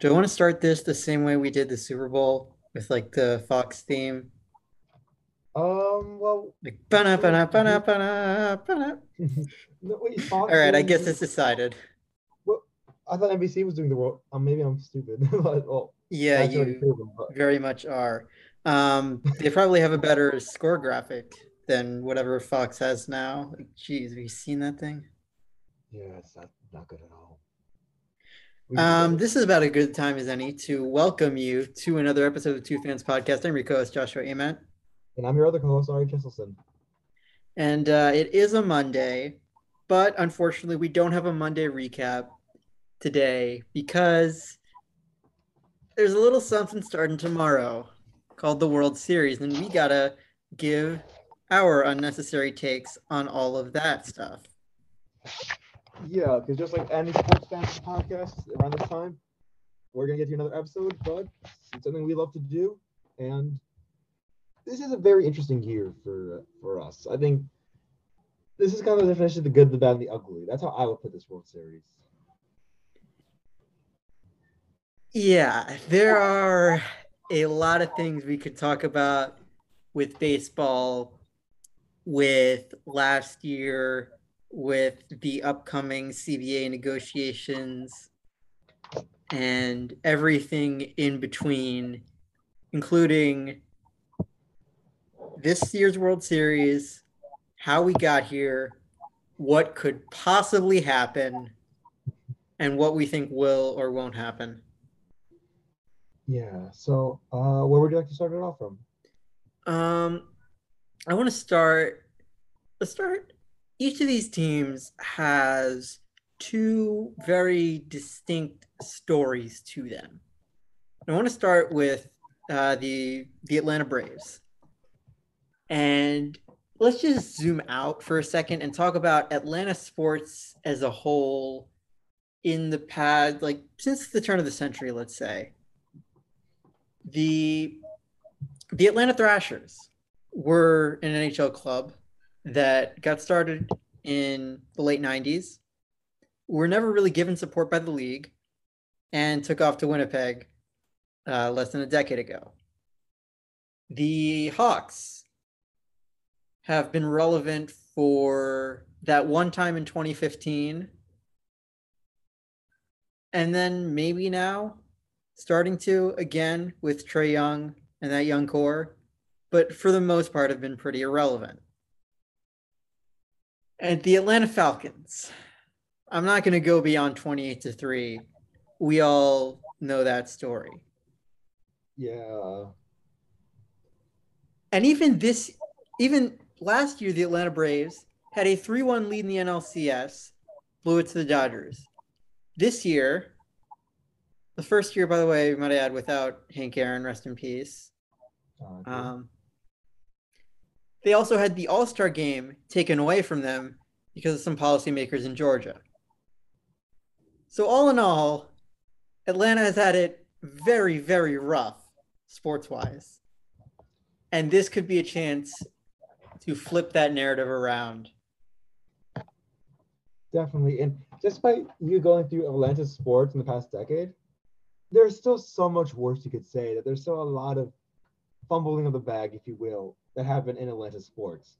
Do I want to start this the same way we did the Super Bowl with like the Fox theme? Um, well, Like ba-na, ba-na, ba-na, ba-na, ba-na. no, wait, Fox All right, I guess it's decided. I thought NBC was doing the world. Um, maybe I'm stupid. but, well, Yeah, that's already you proven, but very much are. Um, they probably have a better score graphic than whatever Fox has now. Like, geez, have you seen that thing? yeah, it's not, not good at all. Um, this is about a good time as any to welcome you to another episode of Two Fans Podcast. I'm your co-host Joshua Ament. and I'm your other co-host, Ari Jesselson. And uh, it is a Monday, but unfortunately, we don't have a Monday recap today because there's a little something starting tomorrow called the World Series, and we gotta give our unnecessary takes on all of that stuff. Yeah, because just like any sports fan podcast around this time, we're gonna get to another episode, but it's something we love to do, and this is a very interesting year for for us. I think this is kind of the definition of the good, the bad, and the ugly. That's how I would put this World Series. Yeah, there are a lot of things we could talk about with baseball, with last year, with the upcoming CBA negotiations, and everything in between, including this year's World Series, how we got here, what could possibly happen, and what we think will or won't happen. Yeah. So, uh, where would you like to start it off from? Um, I want to start. Let's start. Each of these teams has two very distinct stories to them. I want to start with uh, the the Atlanta Braves, and let's just zoom out for a second and talk about Atlanta sports as a whole in the past, like since the turn of the century, let's say. The the Atlanta Thrashers were an NHL club that got started in the late 90s, were never really given support by the league, and took off to Winnipeg uh, less than a decade ago. The Hawks have been relevant for that one time in 2015, and then maybe now starting to again with Trae Young and that young core, but for the most part have been pretty irrelevant. And the Atlanta Falcons, I'm not going to go beyond 28 to 3. We all know that story. Yeah. And even this, even last year, the Atlanta Braves had a 3 1 lead in the NLCS, blew it to the Dodgers. This year, the first year, by the way, we might add, without Hank Aaron, rest in peace. Um, they also had the All Star game taken away from them because of some policymakers in Georgia. So, all in all, Atlanta has had it very, very rough sports wise. And this could be a chance to flip that narrative around. Definitely. And just by you going through Atlanta sports in the past decade, there's still so much worse you could say that there's still a lot of fumbling of the bag, if you will, that happen in Atlanta sports.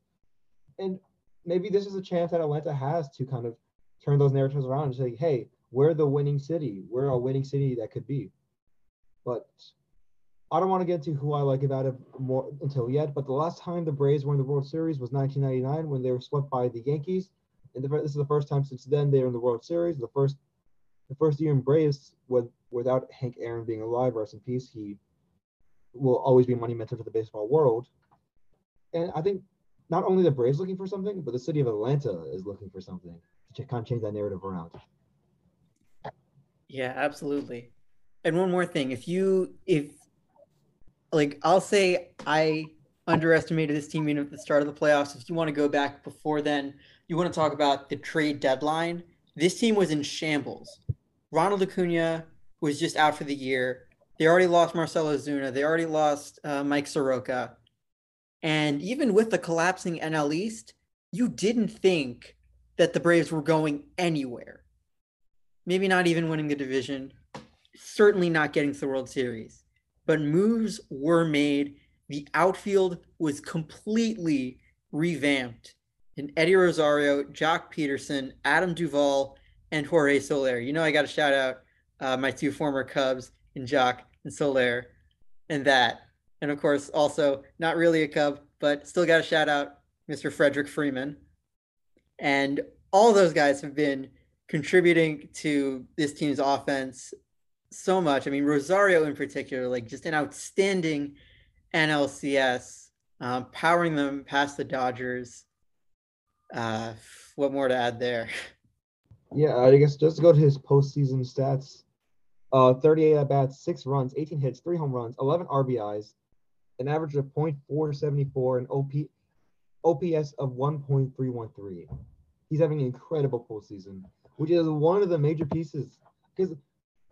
And maybe this is a chance that Atlanta has to kind of turn those narratives around and say, hey, we're the winning city. We're a winning city that could be. But I don't want to get to who I like about it more until yet. But the last time the Braves were in the World Series was 1999 when they were swept by the Yankees. And this is the first time since then they're in the World Series. The first, the first year in Braves with without Hank Aaron being alive, rest in peace. He will always be monumental to the baseball world. And I think not only the Braves looking for something, but the city of Atlanta is looking for something to kind of change that narrative around. Yeah, absolutely. And one more thing, if you if like I'll say I underestimated this team even at the start of the playoffs. If you want to go back before then, you want to talk about the trade deadline. This team was in shambles. Ronald Acuna was just out for the year. They already lost Marcell Ozuna. They already lost uh, Mike Soroka. And even with the collapsing NL East, you didn't think that the Braves were going anywhere. Maybe not even winning the division, certainly not getting to the World Series, but moves were made. The outfield was completely revamped. And Eddie Rosario, Joc Pederson, Adam Duvall, and Jorge Soler. You know, I got to shout out uh, my two former Cubs and Joc and Soler and that. And of course, also not really a Cub, but still got a shout out Mr. Frederick Freeman. And all those guys have been contributing to this team's offense so much. I mean, Rosario in particular, like just an outstanding NLCS, um, powering them past the Dodgers. Uh, what more to add there? Yeah, I guess just go to his postseason stats. Uh, 38 at bats, six runs, 18 hits, three home runs, 11 RBIs, an average of .474, and OP, OPS of 1.313. He's having an incredible postseason, which is one of the major pieces because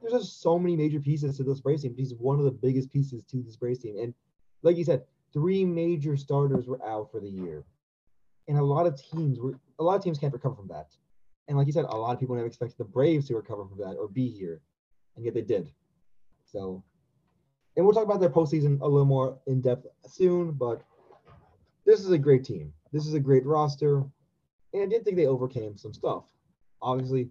there's just so many major pieces to this Braves team. He's one of the biggest pieces to this Braves team, and like you said, three major starters were out for the year, and a lot of teams were a lot of teams can't recover from that. And like you said, a lot of people never expected the Braves to recover from that or be here, and yet they did. So, and we'll talk about their postseason a little more in depth soon. But this is a great team. This is a great roster, and I did think they overcame some stuff. Obviously,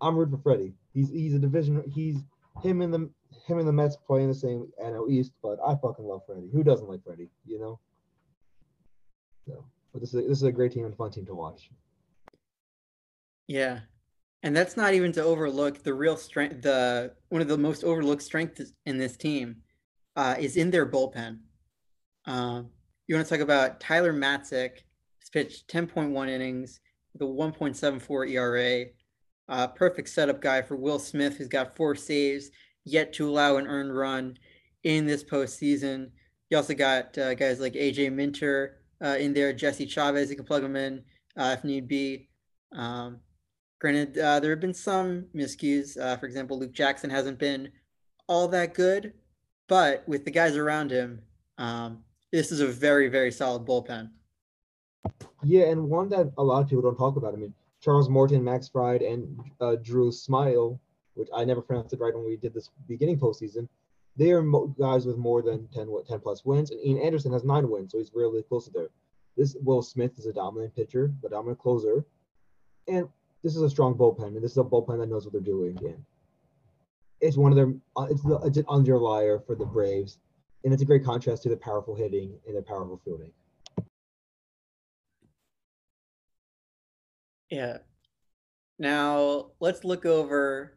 I'm rooting for Freddie. He's he's a division. He's him and the him and the Mets playing the same NL East, but I fucking love Freddie. Who doesn't like Freddie? You know. So, but this is this is a great team and fun team to watch. Yeah. And that's not even to overlook the real strength. The one of the most overlooked strengths in this team uh, is in their bullpen. Um, you want to talk about Tyler Matzek, who's pitched 10.1 innings with a 1.74 ERA. Uh, perfect setup guy for Will Smith, who's got four saves, yet to allow an earned run in this postseason. You also got uh, guys like AJ Minter uh, in there, Jesse Chavez, you can plug them in uh, if need be. Um, Granted, uh, there have been some miscues. Uh, for example, Luke Jackson hasn't been all that good, but with the guys around him, um, this is a very, very solid bullpen. Yeah, and one that a lot of people don't talk about. I mean, Charles Morton, Max Fried, and uh, Drew Smile, which I never pronounced it right when we did this beginning postseason. They are mo- guys with more than 10, what, 10 plus wins, and Ian Anderson has nine wins, so he's really close to there. This Will Smith is a dominant pitcher, a dominant closer, and this is a strong bullpen, and this is a bullpen that knows what they're doing. It's one of their uh, it's the it's an underlier for the Braves, and it's a great contrast to the powerful hitting and the powerful fielding. Yeah. Now let's look over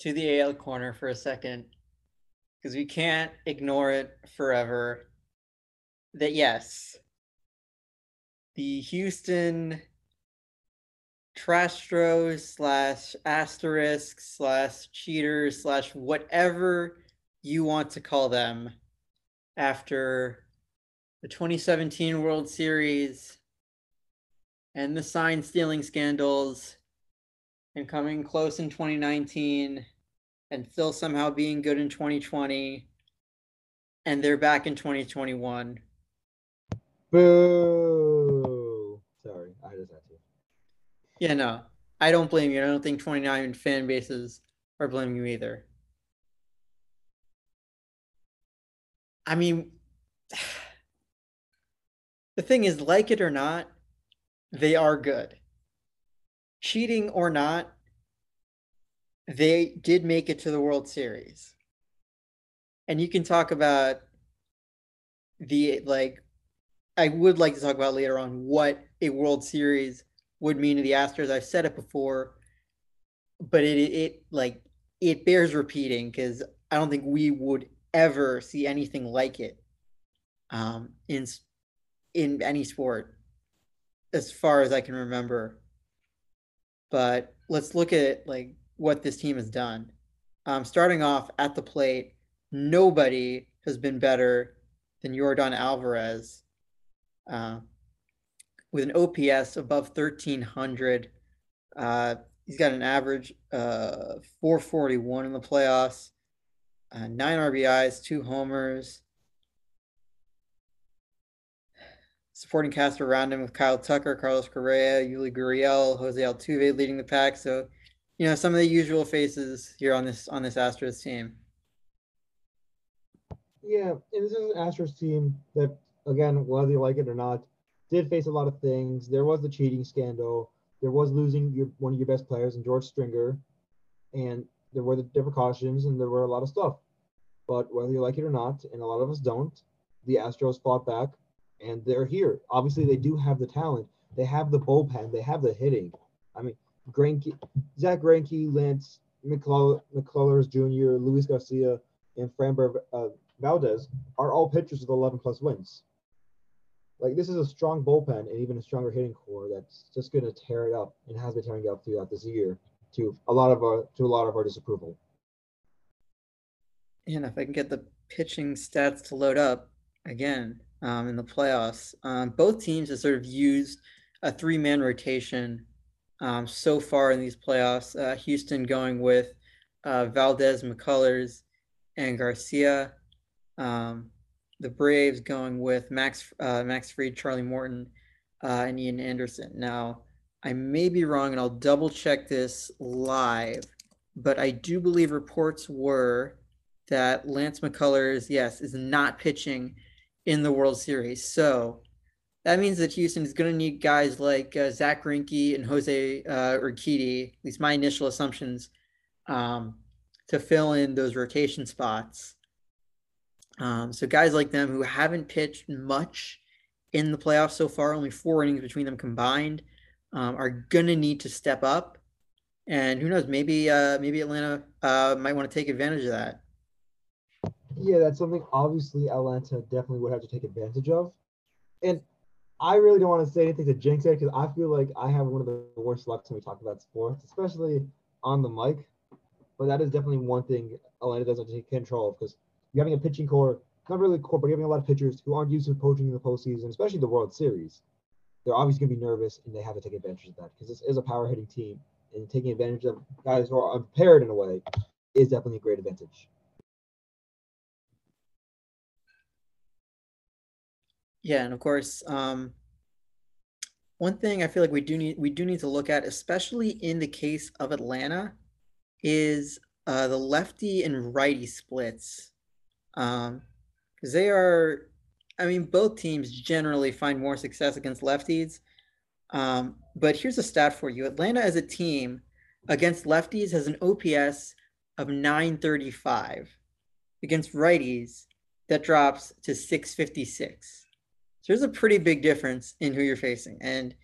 to the AL corner for a second, because we can't ignore it forever. That yes, the Houston Trashtros slash asterisk slash cheaters slash whatever you want to call them after the 2017 World Series and the sign stealing scandals and coming close in 2019 and still somehow being good in 2020 and they're back in 2021 boo sorry i just had to yeah, no, I don't blame you. I don't think 29 fan bases are blaming you either. I mean, the thing is, like it or not, they are good. Cheating or not, they did make it to the World Series. And you can talk about the, like, I would like to talk about later on what a World Series would mean to the Astros. I've said it before, but it it like it bears repeating because I don't think we would ever see anything like it um, in in any sport as far as I can remember. But let's look at like what this team has done. Um, starting off at the plate, nobody has been better than Yordan Alvarez. Uh, with an OPS above 1300. Uh, he's got an average uh, 441 in the playoffs, uh, nine RBIs, two homers. Supporting cast around him with Kyle Tucker, Carlos Correa, Yuli Gurriel, Jose Altuve leading the pack. So you know, some of the usual faces here on this on this Astros team. Yeah, and this is an Astros team that, again, whether you like it or not, did face a lot of things. There was the cheating scandal. There was losing your one of your best players in George Springer, and there were the, the precautions and there were a lot of stuff. But whether you like it or not, and a lot of us don't, the Astros fought back, and they're here. Obviously, they do have the talent. They have the bullpen. They have the hitting. I mean, Greinke, Zack Greinke, Lance McCullers Jr., Luis Garcia, and Framber uh, Valdez are all pitchers with 11 plus wins. Like this is a strong bullpen and even a stronger hitting core that's just going to tear it up and has been tearing it up throughout this year to a lot of our to a lot of our disapproval. And if I can get the pitching stats to load up again um, in the playoffs, um, both teams have sort of used a three-man rotation um, so far in these playoffs. Uh, Houston going with uh, Valdez, McCullers, and Garcia. Um, the Braves going with Max uh, Max Fried, Charlie Morton, uh, and Ian Anderson. Now, I may be wrong, and I'll double check this live, but I do believe reports were that Lance McCullers, yes, is not pitching in the World Series. So that means that Houston is going to need guys like uh, Zack Greinke and Jose uh, Urquidy, at least my initial assumptions, um, to fill in those rotation spots. Um, so guys like them who haven't pitched much in the playoffs so far, only four innings between them combined, um, are gonna need to step up. And who knows, maybe uh, maybe Atlanta uh, might want to take advantage of that. Yeah, that's something obviously Atlanta definitely would have to take advantage of. And I really don't want to say anything to jinx it because I feel like I have one of the worst lucks when we talk about sports, especially on the mic. But that is definitely one thing Atlanta doesn't take control of because you're having a pitching core, not really core, but you're having a lot of pitchers who aren't used to coaching in the postseason, especially the World Series. They're obviously going to be nervous, and they have to take advantage of that because this is a power hitting team, and taking advantage of guys who are unprepared in a way is definitely a great advantage. Yeah, and of course, um, one thing I feel like we do need we do need to look at, especially in the case of Atlanta, is uh, the lefty and righty splits um, they are, I mean, both teams generally find more success against lefties. Um, but here's a stat for you: Atlanta as a team against lefties has an OPS of 935. Against righties, that drops to 656. So there's a pretty big difference in who you're facing. And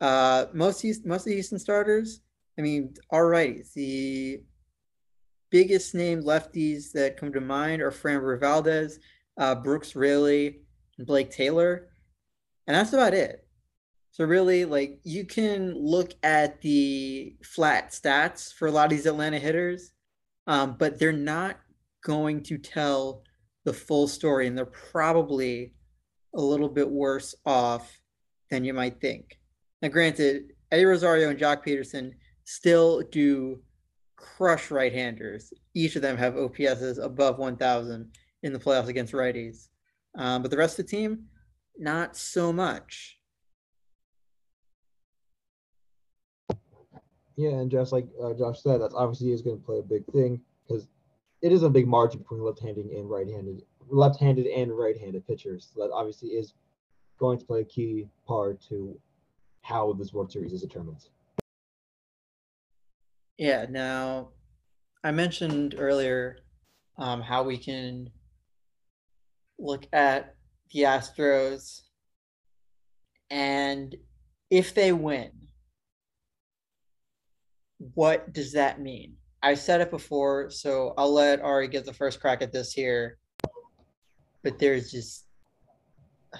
uh, most most of the Houston starters, I mean, are righties. The biggest named lefties that come to mind are Framber Valdez, uh, Brooks Raley, and Blake Taylor. And that's about it. So really, like you can look at the flat stats for a lot of these Atlanta hitters, um, but they're not going to tell the full story, and they're probably a little bit worse off than you might think. Now, granted, Eddie Rosario and Joc Pederson still do crush right-handers. Each of them have OPSs above 1,000 in the playoffs against righties. Um, but the rest of the team, not so much. Yeah, and just like uh, Josh said, that's obviously is going to play a big thing because it is a big margin between left-handed and right-handed, left-handed and right-handed pitchers. So that obviously is going to play a key part to how this World Series is determined. Yeah. Now, I mentioned earlier um, how we can look at the Astros and if they win, what does that mean? I said it before, so I'll let Ari get the first crack at this here. But there's just,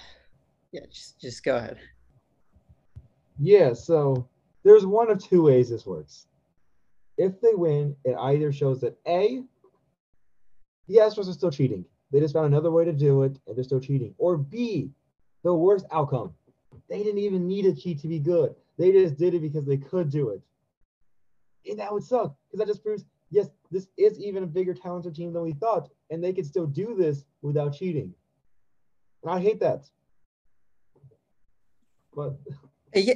yeah, just just go ahead. Yeah. So there's one of two ways this works if they win, it either shows that A, the Astros are still cheating. They just found another way to do it and they're still cheating. Or B, the worst outcome. They didn't even need a cheat to be good. They just did it because they could do it. And that would suck because that just proves yes, this is even a bigger talented team than we thought, and they could still do this without cheating. And I hate that. But yeah,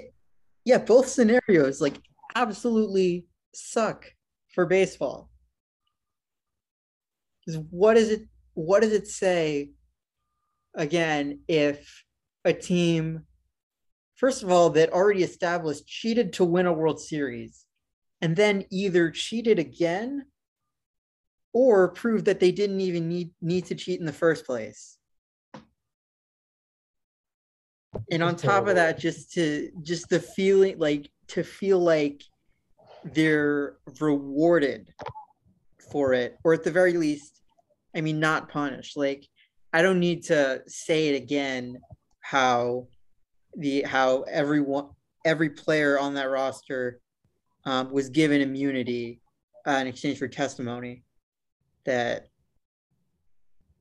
yeah, both scenarios like absolutely suck for baseball. What is it? What does it say? Again, if a team, first of all, that already established cheated to win a World Series, and then either cheated again or proved that they didn't even need need to cheat in the first place. And on top of that, just to just the feeling like to feel like they're rewarded for it, or at the very least, I mean, not punished. Like, I don't need to say it again how the how everyone every player on that roster um, was given immunity uh, in exchange for testimony. That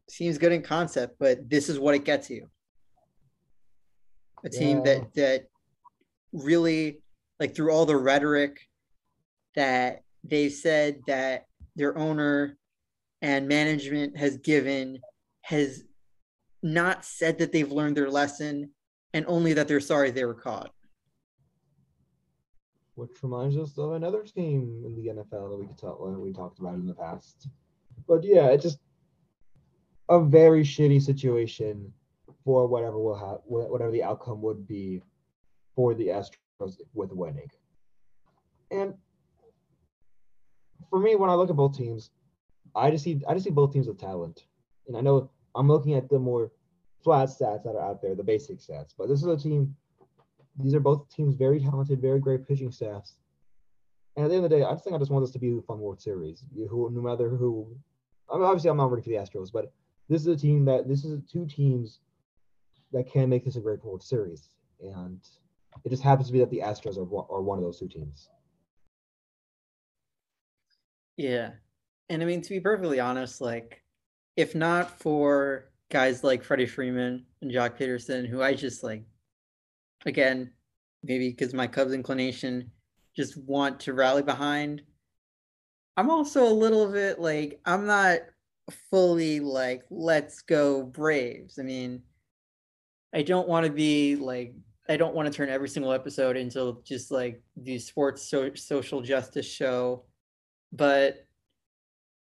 seems good in concept, but this is what it gets you. A team yeah. that that really like through all the rhetoric that they've said that their owner and management has given has not said that they've learned their lesson and only that they're sorry they were caught. Which reminds us of another team in the NFL that we could talk we talked about in the past. But yeah, it's just a very shitty situation for whatever will have whatever the outcome would be for the Astros with winning. And for me, when I look at both teams, I just see I just see both teams with talent. And I know I'm looking at the more flat stats that are out there, the basic stats. But this is a team. These are both teams very talented, very great pitching staffs. And at the end of the day, I just think I just want this to be a fun World Series. Who, no matter who, I mean, obviously I'm not rooting for the Astros, but this is a team that this is two teams that can make this a great World Series, and it just happens to be that the Astros are are one of those two teams. Yeah, and I mean to be perfectly honest, like if not for guys like Freddie Freeman and Joc Pederson, who I just like, again, maybe because my Cubs inclination just want to rally behind. I'm also a little bit like I'm not fully like let's go Braves. I mean, I don't want to be like I don't want to turn every single episode into just like the sports so- social justice show, but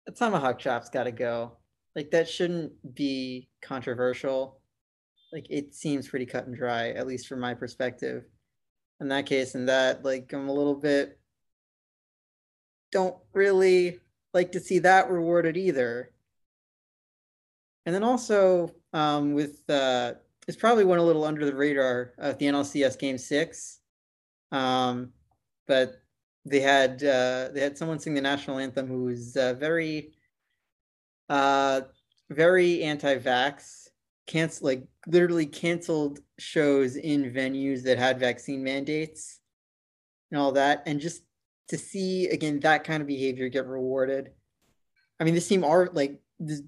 the tomahawk chop's got to go. Like that shouldn't be controversial. Like it seems pretty cut and dry, at least from my perspective. In that case, in that, like I'm a little bit don't really like to see that rewarded either. And then also um, with uh, it's probably went a little under the radar at the NLCS Game Six, um, but they had uh, they had someone sing the national anthem who was uh, very uh, very anti-vax, cancel like literally canceled shows in venues that had vaccine mandates and all that, and just to see again that kind of behavior get rewarded. I mean, this team are like this,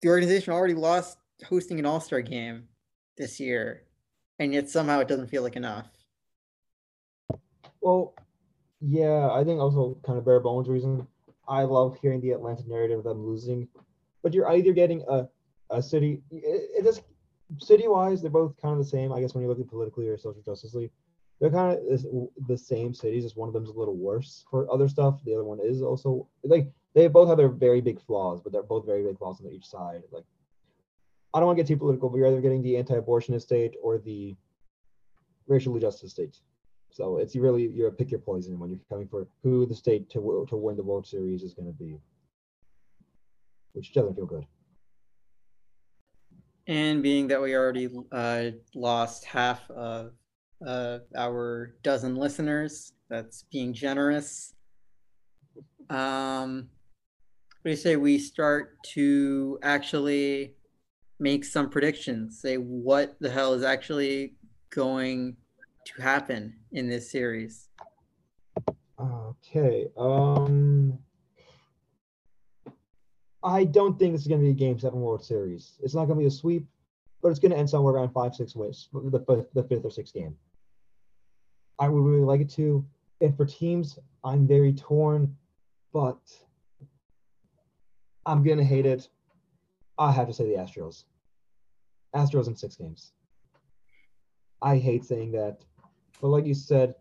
the organization already lost hosting an All Star game this year, and yet somehow it doesn't feel like enough. Well, yeah, I think also kind of bare bones reason. I love hearing the Atlanta narrative of them losing, but you're either getting a a city. It, it just city wise, they're both kind of the same. I guess when you look at politically or social justice they're kind of the same cities. Just one of them's a little worse for other stuff. The other one is also like they both have their very big flaws, but they're both very big flaws on each side. Like I don't want to get too political, but you're either getting the anti-abortionist state or the racially justice state. So it's really you're a pick your poison when you're coming for who the state to to win the World Series is going to be, which doesn't feel good. And being that we already uh, lost half of uh, our dozen listeners, that's being generous. Um, what do you say we start to actually make some predictions? Say what the hell is actually going to happen in this series? Okay. Um I don't think this is going to be a Game Seven World Series. It's not going to be a sweep, but it's going to end somewhere around five, six wins, the the fifth or sixth game. I would really like it to. And for teams, I'm very torn, but I'm going to hate it. I have to say the Astros. Astros in six games. I hate saying that but like you said,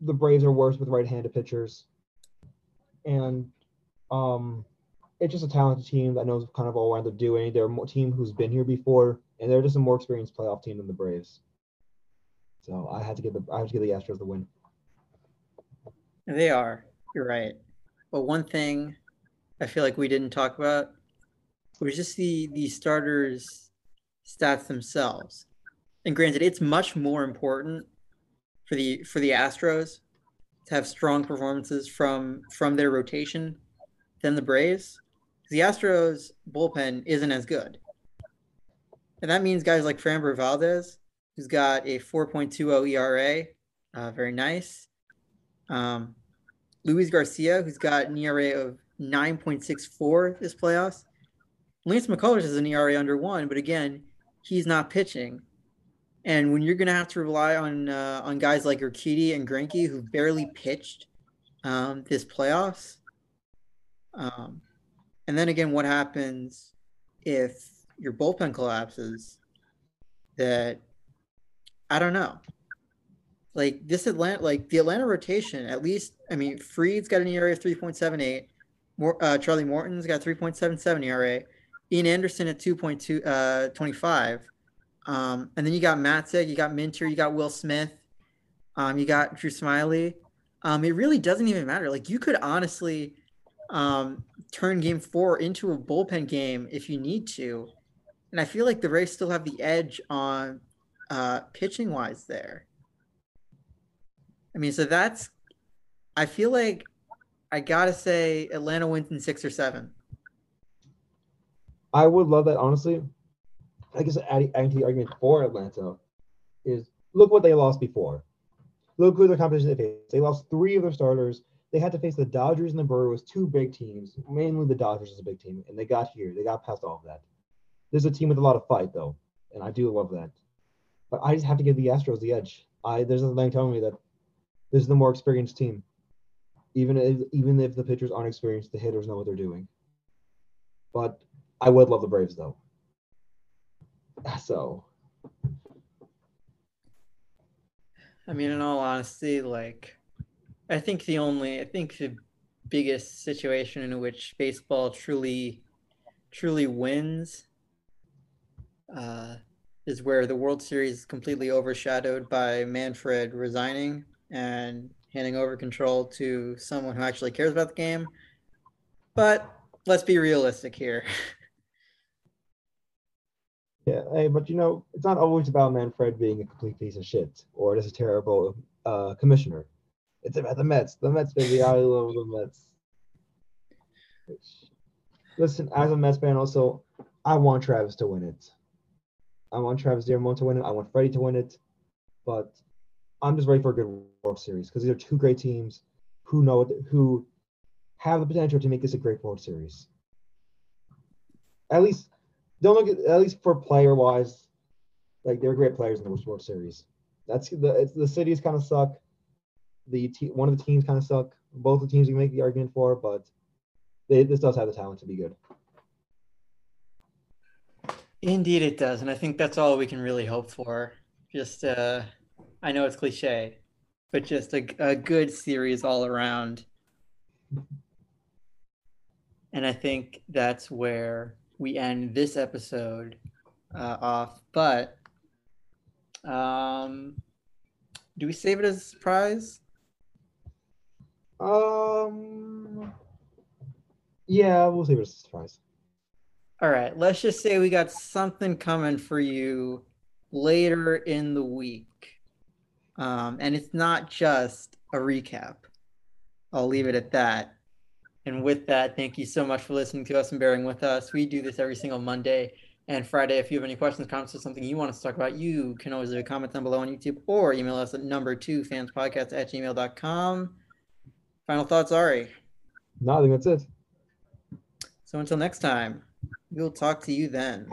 the Braves are worse with right-handed pitchers, and um, it's just a talented team that knows kind of all what they're doing. They're a team who's been here before, and they're just a more experienced playoff team than the Braves. So I had to give the I had to give the Astros the win. They are. You're right. But one thing I feel like we didn't talk about was just the the starters stats themselves. And granted, it's much more important for the for the Astros to have strong performances from from their rotation than the Braves. The Astros bullpen isn't as good. And that means guys like Framber Valdez, who's got a 4.20 ERA, uh, very nice. Um, Luis Garcia, who's got an ERA of 9.64 this playoffs. Lance McCullers has an ERA under one, but again, he's not pitching. And when you're going to have to rely on uh, on guys like Urquidy and Greinke, who barely pitched um, this playoffs, um, and then again, what happens if your bullpen collapses? That I don't know. Like this Atlanta, like the Atlanta rotation, at least. I mean, Fried's got an ERA of three point seven eight. More, uh, Charlie Morton's got three point seven seven ERA. Ian Anderson at two point two uh, twenty five. Um, and then you got Matzek, you got Minter, you got Will Smith, um, you got Drew Smyly. Um, it really doesn't even matter. Like you could honestly um, turn game four into a bullpen game if you need to. And I feel like the Rays still have the edge on uh, pitching wise there. I mean, so that's, I feel like I gotta say Atlanta wins in six or seven. I would love that, honestly. I guess adding, to the argument for Atlanta is look what they lost before. Look who their competition they faced. They lost three of their starters they had to face the Dodgers and the Brewers, two big teams. Mainly the Dodgers is a big team, and they got here. They got past all of that. There's a team with a lot of fight though, and I do love that. But I just have to give the Astros the edge. I there's a thing telling me that this is the more experienced team. Even if even if the pitchers aren't experienced, the hitters know what they're doing. But I would love the Braves though. So I mean, in all honesty, like I think the only, I think the biggest situation in which baseball truly, truly wins uh, is where the World Series is completely overshadowed by Manfred resigning and handing over control to someone who actually cares about the game. But let's be realistic here. Yeah, hey, but you know, it's not always about Manfred being a complete piece of shit or just a terrible uh, commissioner. It's about the Mets. The Mets, baby. I love the Mets. Listen, as a Mets fan, also, I want Travis to win it. I want Travis D'Arnaud to win it. I want Freddie to win it. But I'm just ready for a good World Series because these are two great teams who know who have the potential to make this a great World Series. At least don't look at at least for player wise, like they're great players in the World Series. That's the the cities kind of suck the te- one of the teams kind of suck. Both the teams you make the argument for, but they, this does have the talent to be good. Indeed, it does, and I think that's all we can really hope for. Just, uh, I know it's cliche, but just a, a good series all around. And I think that's where we end this episode uh, off. But um, do we save it as a surprise? Um. Yeah, we'll see what a surprise. All right, let's just say we got something coming for you later in the week. Um, and it's not just a recap. I'll leave it at that. And with that, thank you so much for listening to us and bearing with us. We do this every single Monday and Friday. If you have any questions, comments, or something you want us to talk about, you can always leave a comment down below on YouTube or email us at number two fanspodcast at gmail.com. Final thoughts, Ari? No, I think that's it. So until next time, we'll talk to you then.